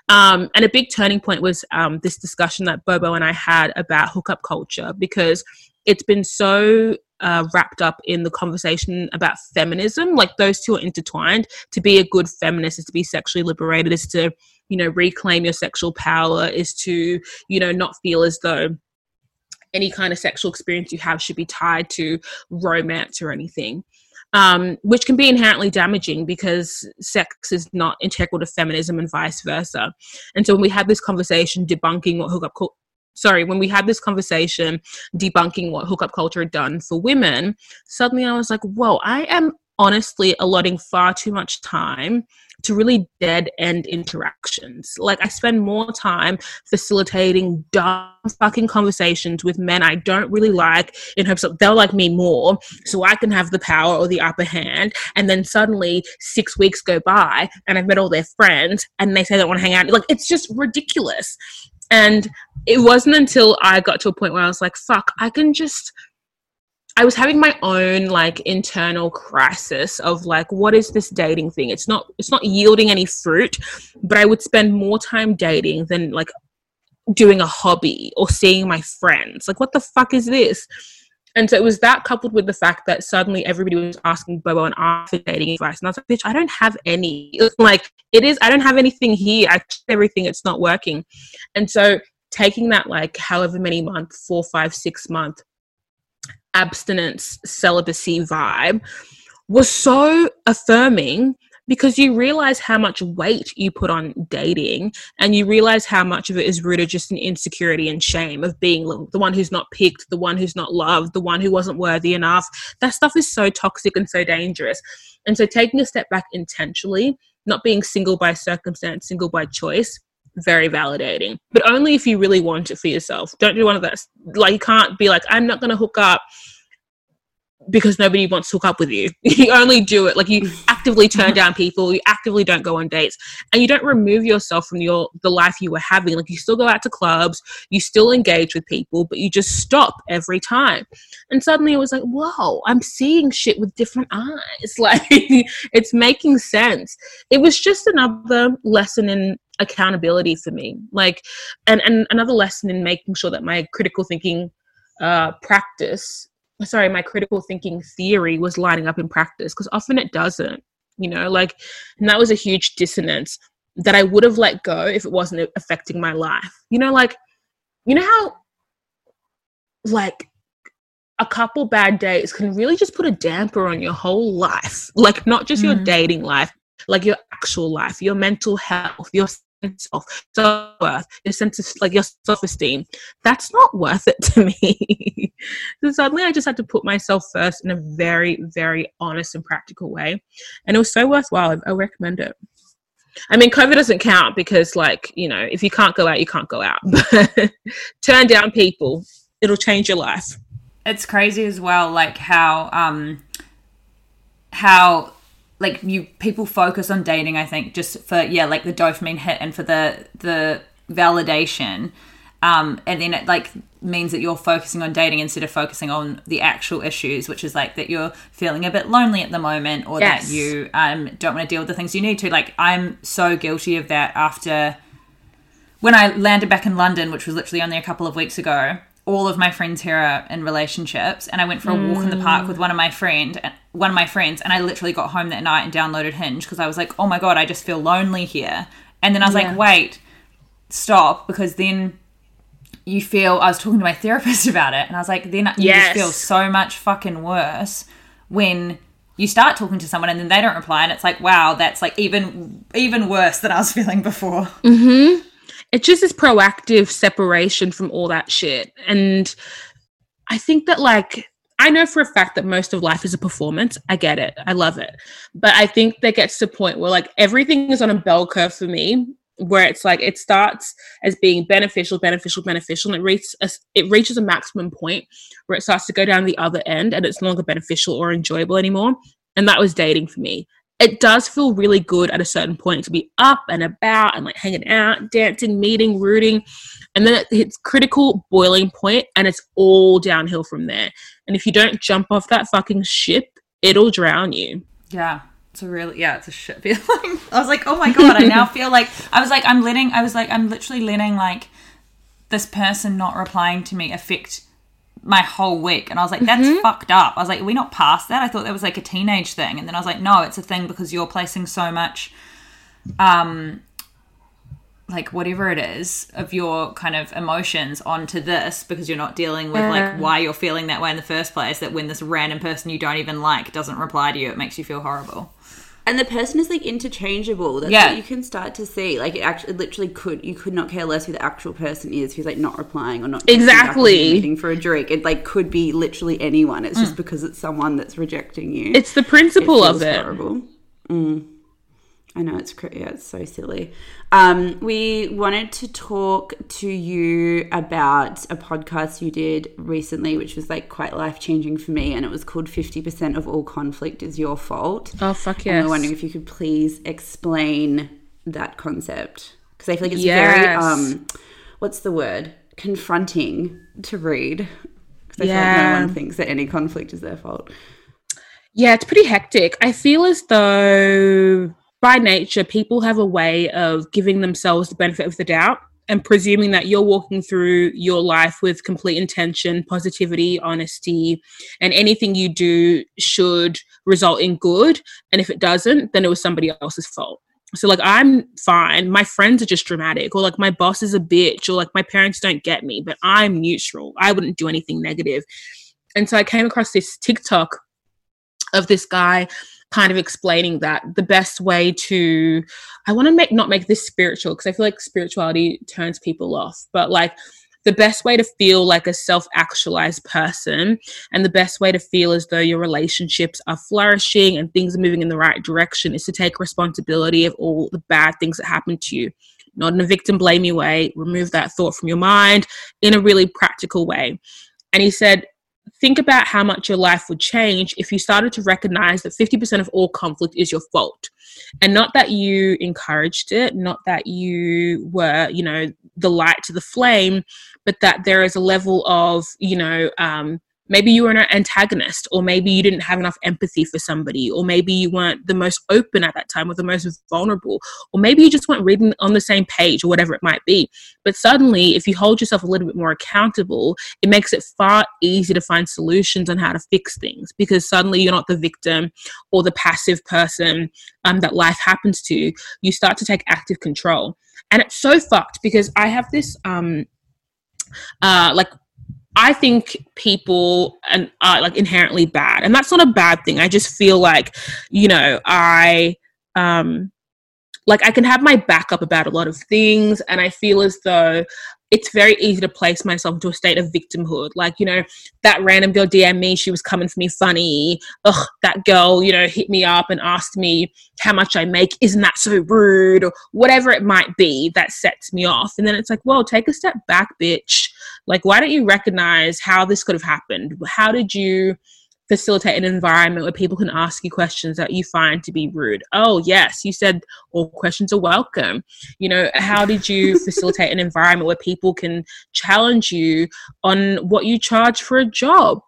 Um, and a big turning point was um, this discussion that Bobo and I had about hookup culture because it's been so uh, wrapped up in the conversation about feminism. Like those two are intertwined. To be a good feminist is to be sexually liberated, is to, you know, reclaim your sexual power, is to, you know, not feel as though any kind of sexual experience you have should be tied to romance or anything. Um, which can be inherently damaging because sex is not integral to feminism and vice versa. And so when we had this conversation debunking what hookup sorry, when we had this conversation debunking what hookup culture had done for women, suddenly I was like, whoa, I am honestly allotting far too much time to really dead end interactions. Like I spend more time facilitating dumb fucking conversations with men I don't really like in hopes that they'll like me more so I can have the power or the upper hand. And then suddenly six weeks go by and I've met all their friends and they say they want to hang out. Like it's just ridiculous. And it wasn't until I got to a point where I was like, fuck, I can just I was having my own like internal crisis of like what is this dating thing? It's not it's not yielding any fruit, but I would spend more time dating than like doing a hobby or seeing my friends. Like what the fuck is this? And so it was that coupled with the fact that suddenly everybody was asking Bobo and for dating advice. And I was like, bitch, I don't have any. Like, it is, I don't have anything here. I tried everything, it's not working. And so taking that like however many month, four, five, six month abstinence celibacy vibe was so affirming because you realize how much weight you put on dating and you realize how much of it is rooted just in insecurity and shame of being the one who's not picked the one who's not loved the one who wasn't worthy enough. That stuff is so toxic and so dangerous. And so taking a step back intentionally not being single by circumstance single by choice very validating. But only if you really want it for yourself. Don't do one of those like you can't be like i'm not going to hook up because nobody wants to hook up with you. You only do it like you actively turn down people, you actively don't go on dates, and you don't remove yourself from your the life you were having. Like you still go out to clubs, you still engage with people, but you just stop every time. And suddenly it was like, whoa, I'm seeing shit with different eyes. Like it's making sense. It was just another lesson in accountability for me. Like and, and another lesson in making sure that my critical thinking uh, practice sorry my critical thinking theory was lining up in practice because often it doesn't you know like and that was a huge dissonance that I would have let go if it wasn't affecting my life. You know, like, you know how, like, a couple bad days can really just put a damper on your whole life. Like, not just mm. your dating life, like your actual life, your mental health, your sense self worth, your sense of like your self esteem. That's not worth it to me. so suddenly I just had to put myself first in a very, very honest and practical way. And it was so worthwhile. I, I recommend it. I mean, COVID doesn't count because, like, you know, if you can't go out, you can't go out. But turn down people, it'll change your life. It's crazy as well, like how, um, how like you people focus on dating i think just for yeah like the dopamine hit and for the the validation um and then it like means that you're focusing on dating instead of focusing on the actual issues which is like that you're feeling a bit lonely at the moment or yes. that you um don't want to deal with the things you need to like i'm so guilty of that after when i landed back in london which was literally only a couple of weeks ago all of my friends here are in relationships and I went for a walk in the park with one of my friend one of my friends and I literally got home that night and downloaded Hinge because I was like, "Oh my god, I just feel lonely here." And then I was yeah. like, "Wait, stop," because then you feel I was talking to my therapist about it and I was like, "Then you yes. just feel so much fucking worse when you start talking to someone and then they don't reply and it's like, "Wow, that's like even even worse than I was feeling before." Mhm it's just this proactive separation from all that shit. And I think that like I know for a fact that most of life is a performance. I get it. I love it. But I think that gets to a point where like everything is on a bell curve for me where it's like it starts as being beneficial, beneficial, beneficial, and it reaches a, it reaches a maximum point where it starts to go down the other end and it's no longer beneficial or enjoyable anymore. And that was dating for me it does feel really good at a certain point to be up and about and like hanging out, dancing, meeting, rooting. And then it hits critical boiling point and it's all downhill from there. And if you don't jump off that fucking ship, it'll drown you. Yeah. It's a really yeah, it's a shit feeling. I was like, oh my god, I now feel like I was like, I'm letting I was like, I'm literally letting like this person not replying to me affect my whole week. And I was like, that's mm-hmm. fucked up. I was like, are we not past that? I thought that was like a teenage thing. And then I was like, no, it's a thing because you're placing so much, um, like whatever it is of your kind of emotions onto this because you're not dealing with like why you're feeling that way in the first place that when this random person you don't even like doesn't reply to you it makes you feel horrible and the person is like interchangeable. That's yeah. what you can start to see. Like it actually literally could you could not care less who the actual person is who's like not replying or not exactly meeting for a drink. It like could be literally anyone. It's mm. just because it's someone that's rejecting you. It's the principle it of it. Horrible. Mm. I know it's yeah, it's so silly. Um, we wanted to talk to you about a podcast you did recently, which was like quite life changing for me, and it was called Fifty Percent of All Conflict Is Your Fault. Oh fuck yes! I'm wondering if you could please explain that concept because I feel like it's yes. very um, what's the word? Confronting to read because I yeah. feel like no one thinks that any conflict is their fault. Yeah, it's pretty hectic. I feel as though by nature, people have a way of giving themselves the benefit of the doubt and presuming that you're walking through your life with complete intention, positivity, honesty, and anything you do should result in good. And if it doesn't, then it was somebody else's fault. So, like, I'm fine. My friends are just dramatic, or like, my boss is a bitch, or like, my parents don't get me, but I'm neutral. I wouldn't do anything negative. And so I came across this TikTok of this guy kind of explaining that the best way to I want to make not make this spiritual because I feel like spirituality turns people off, but like the best way to feel like a self actualized person and the best way to feel as though your relationships are flourishing and things are moving in the right direction is to take responsibility of all the bad things that happen to you. Not in a victim blamey way, remove that thought from your mind in a really practical way. And he said, think about how much your life would change if you started to recognize that 50% of all conflict is your fault. And not that you encouraged it, not that you were, you know, the light to the flame, but that there is a level of, you know, um, maybe you were an antagonist or maybe you didn't have enough empathy for somebody or maybe you weren't the most open at that time or the most vulnerable or maybe you just weren't reading on the same page or whatever it might be. But suddenly if you hold yourself a little bit more accountable it makes it far easier to find solutions on how to fix things because suddenly you're not the victim or the passive person um, that life happens to. You start to take active control. And it's so fucked because i have this um uh like I think people and are like inherently bad, and that's not a bad thing. I just feel like, you know, I um like I can have my back up about a lot of things, and I feel as though it's very easy to place myself into a state of victimhood. Like, you know, that random girl DM me, she was coming for me funny. Ugh, that girl, you know, hit me up and asked me how much I make. Isn't that so rude? Or whatever it might be that sets me off. And then it's like, well, take a step back, bitch. Like, why don't you recognize how this could have happened? How did you facilitate an environment where people can ask you questions that you find to be rude. Oh, yes, you said all questions are welcome. You know, how did you facilitate an environment where people can challenge you on what you charge for a job?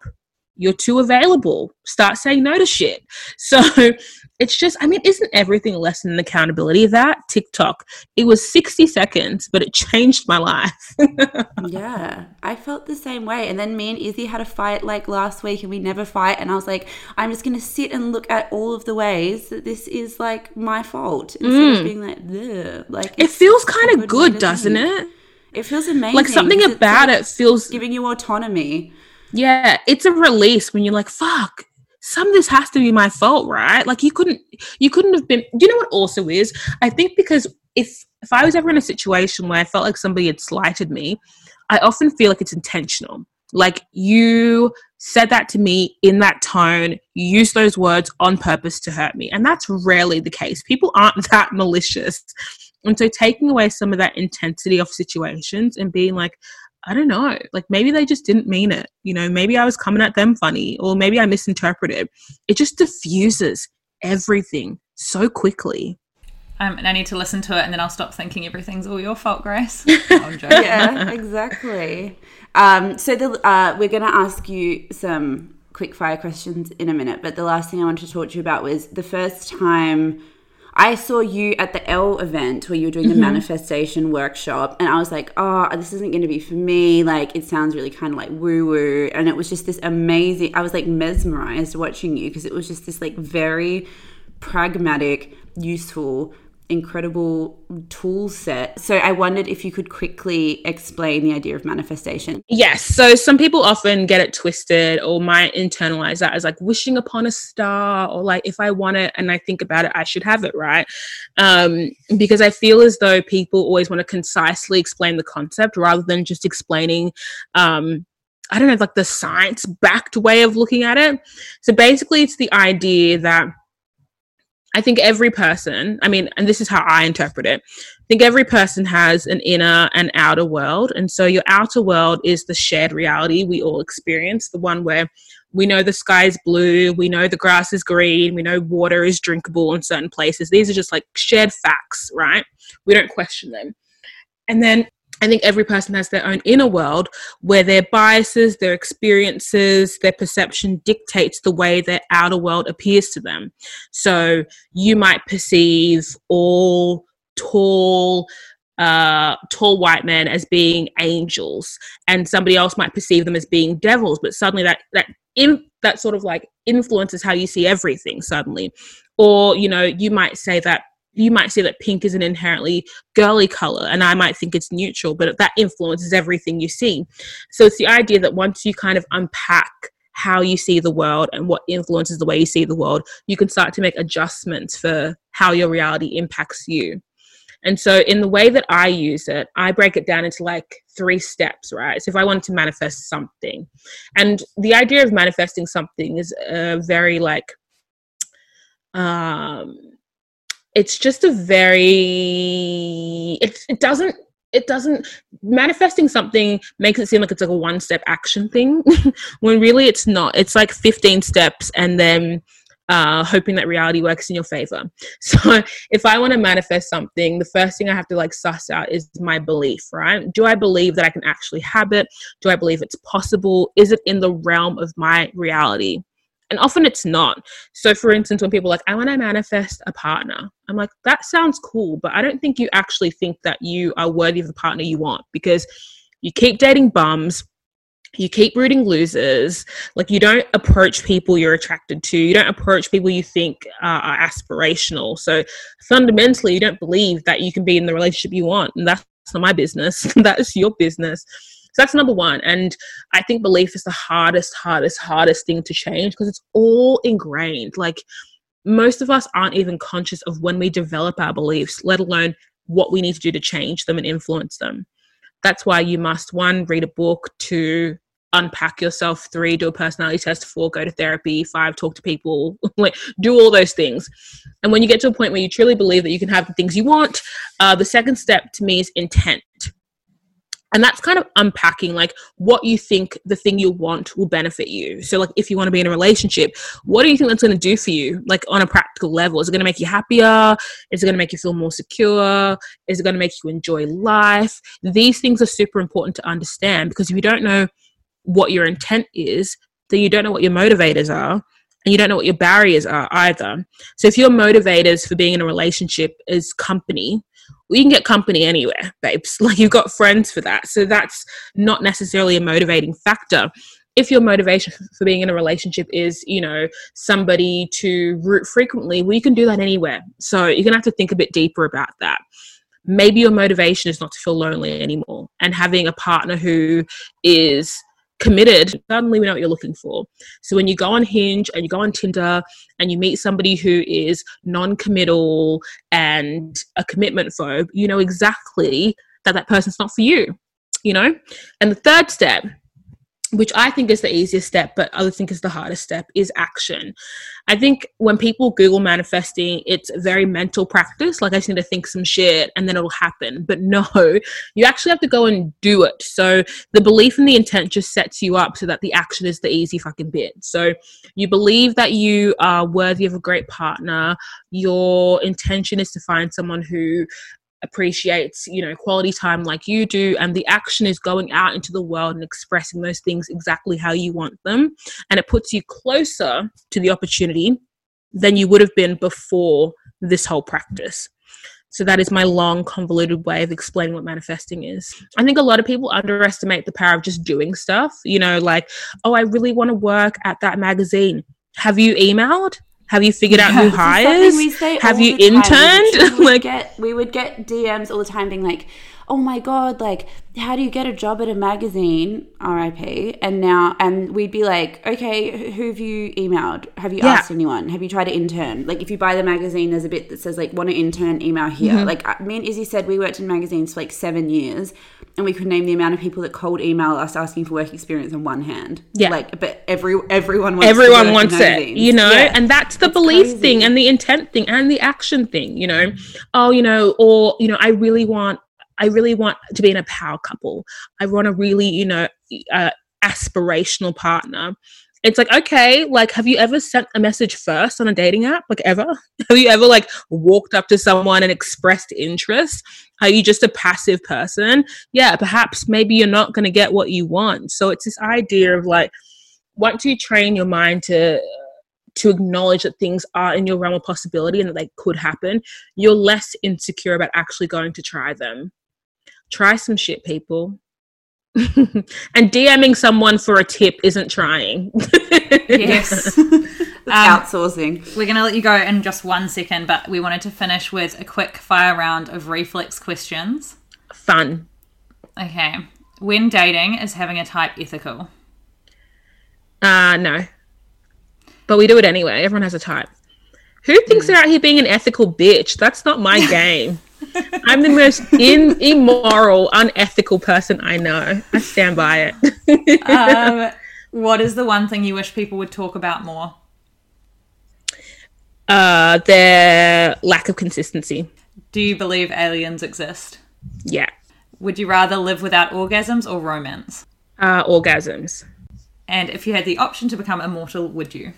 You're too available. Start saying no to shit. So it's just, I mean, isn't everything a lesson in accountability? That TikTok, it was 60 seconds, but it changed my life. yeah, I felt the same way. And then me and Izzy had a fight like last week and we never fight. And I was like, I'm just going to sit and look at all of the ways that this is like my fault instead mm. of being like, Ugh. like it feels kind of good, doesn't it? It feels amazing. Like something about like it feels giving you autonomy. Yeah, it's a release when you're like, fuck, some of this has to be my fault, right? Like you couldn't you couldn't have been you know what also is? I think because if if I was ever in a situation where I felt like somebody had slighted me, I often feel like it's intentional. Like you said that to me in that tone, you use those words on purpose to hurt me. And that's rarely the case. People aren't that malicious. And so taking away some of that intensity of situations and being like, I don't know. Like maybe they just didn't mean it. You know, maybe I was coming at them funny or maybe I misinterpreted. It just diffuses everything so quickly. Um, and I need to listen to it and then I'll stop thinking everything's all your fault, Grace. yeah, exactly. Um, so the, uh, we're going to ask you some quick fire questions in a minute, but the last thing I wanted to talk to you about was the first time I saw you at the ELLE event where you were doing the mm-hmm. manifestation workshop, and I was like, oh, this isn't going to be for me. Like, it sounds really kind of like woo woo. And it was just this amazing, I was like mesmerized watching you because it was just this like very pragmatic, useful incredible tool set. So I wondered if you could quickly explain the idea of manifestation. Yes. So some people often get it twisted or might internalize that as like wishing upon a star or like if I want it and I think about it, I should have it, right? Um, because I feel as though people always want to concisely explain the concept rather than just explaining um, I don't know, like the science backed way of looking at it. So basically, it's the idea that I think every person, I mean, and this is how I interpret it, I think every person has an inner and outer world. And so your outer world is the shared reality we all experience, the one where we know the sky is blue, we know the grass is green, we know water is drinkable in certain places. These are just like shared facts, right? We don't question them. And then I think every person has their own inner world where their biases, their experiences, their perception dictates the way their outer world appears to them. So you might perceive all tall, uh, tall white men as being angels, and somebody else might perceive them as being devils. But suddenly, that that in, that sort of like influences how you see everything. Suddenly, or you know, you might say that you might say that pink is an inherently girly color and i might think it's neutral but that influences everything you see. So it's the idea that once you kind of unpack how you see the world and what influences the way you see the world you can start to make adjustments for how your reality impacts you. And so in the way that i use it i break it down into like three steps right? So if i wanted to manifest something and the idea of manifesting something is a very like um it's just a very it, it doesn't it doesn't manifesting something makes it seem like it's like a one step action thing when really it's not it's like 15 steps and then uh, hoping that reality works in your favor. So if I want to manifest something, the first thing I have to like suss out is my belief, right? Do I believe that I can actually have it? Do I believe it's possible? Is it in the realm of my reality? And often it's not. So, for instance, when people like, I want to manifest a partner, I'm like, that sounds cool, but I don't think you actually think that you are worthy of the partner you want because you keep dating bums, you keep rooting losers like you don't approach people you're attracted to you don't approach people you think uh, are aspirational so fundamentally you don't believe that you can be in the relationship you want and that's not my business that is your business that's number one and i think belief is the hardest hardest hardest thing to change because it's all ingrained. Like most of us aren't even conscious of when we develop our beliefs let alone what we need to do to change them and influence them. That's why you must one read a book two unpack yourself three do a personality test four go to therapy five talk to people like do all those things. And when you get to a point where you truly believe that you can have the things you want uh, the second step to me is intent and that's kind of unpacking like what you think the thing you want will benefit you. So like if you want to be in a relationship what do you think that's going to do for you like on a practical level? Is it going to make you happier? Is it going to make you feel more secure? Is it going to make you enjoy life? These things are super important to understand because if you don't know what your intent is then you don't know what your motivators are and you don't know what your barriers are either. So if your motivators for being in a relationship is company we can get company anywhere, babes. Like you've got friends for that. So that's not necessarily a motivating factor. If your motivation for being in a relationship is, you know, somebody to root frequently, well, you can do that anywhere. So you're going to have to think a bit deeper about that. Maybe your motivation is not to feel lonely anymore and having a partner who is committed, suddenly we know what you're looking for. So when you go on Hinge and you go on Tinder and you meet somebody who is non committal and a commitment phobe, you know exactly that that person's not for you, you know? And the third step which I think is the easiest step, but others think is the hardest step, is action. I think when people Google manifesting, it's a very mental practice. Like I just need to think some shit and then it'll happen. But no, you actually have to go and do it. So the belief and the intent just sets you up so that the action is the easy fucking bit. So you believe that you are worthy of a great partner. Your intention is to find someone who appreciates you know quality time like you do and the action is going out into the world and expressing those things exactly how you want them and it puts you closer to the opportunity than you would have been before this whole practice. So that is my long convoluted way of explaining what manifesting is. I think a lot of people underestimate the power of just doing stuff you know like oh i really want to work at that magazine. Have you emailed have you figured out who hires? Have you interned? We like get we would get DMs all the time being like, "Oh my god, like how do you get a job at a magazine rip and now and we'd be like okay who have you emailed have you yeah. asked anyone have you tried to intern like if you buy the magazine there's a bit that says like want to intern email here mm-hmm. like uh, me and izzy said we worked in magazines for like seven years and we could name the amount of people that cold email us asking for work experience on one hand yeah like but every everyone wants it. everyone wants it you know yeah. and that's the it's belief crazy. thing and the intent thing and the action thing you know oh you know or you know i really want I really want to be in a power couple. I want a really, you know, uh, aspirational partner. It's like, okay, like, have you ever sent a message first on a dating app? Like, ever? have you ever, like, walked up to someone and expressed interest? Are you just a passive person? Yeah, perhaps maybe you're not going to get what you want. So it's this idea of like, once you train your mind to to acknowledge that things are in your realm of possibility and that they could happen, you're less insecure about actually going to try them try some shit, people. and DMing someone for a tip isn't trying. yes. Um, outsourcing. We're going to let you go in just one second, but we wanted to finish with a quick fire round of reflex questions. Fun. Okay. When dating, is having a type ethical? Uh, no. But we do it anyway. Everyone has a type. Who thinks mm. they're out here being an ethical bitch? That's not my game. I'm the most in, immoral, unethical person I know. I stand by it. um, what is the one thing you wish people would talk about more? Uh, their lack of consistency. Do you believe aliens exist? Yeah. Would you rather live without orgasms or romance? Uh, orgasms. And if you had the option to become immortal, would you?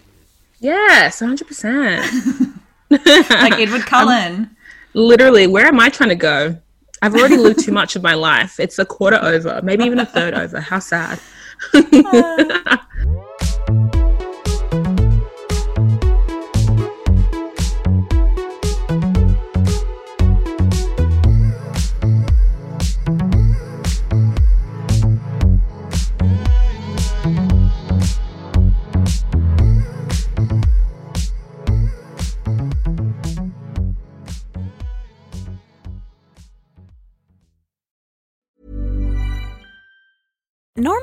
Yes, 100%. Like Edward Cullen. Literally, where am I trying to go? I've already lived too much of my life. It's a quarter over, maybe even a third over. How sad. Uh,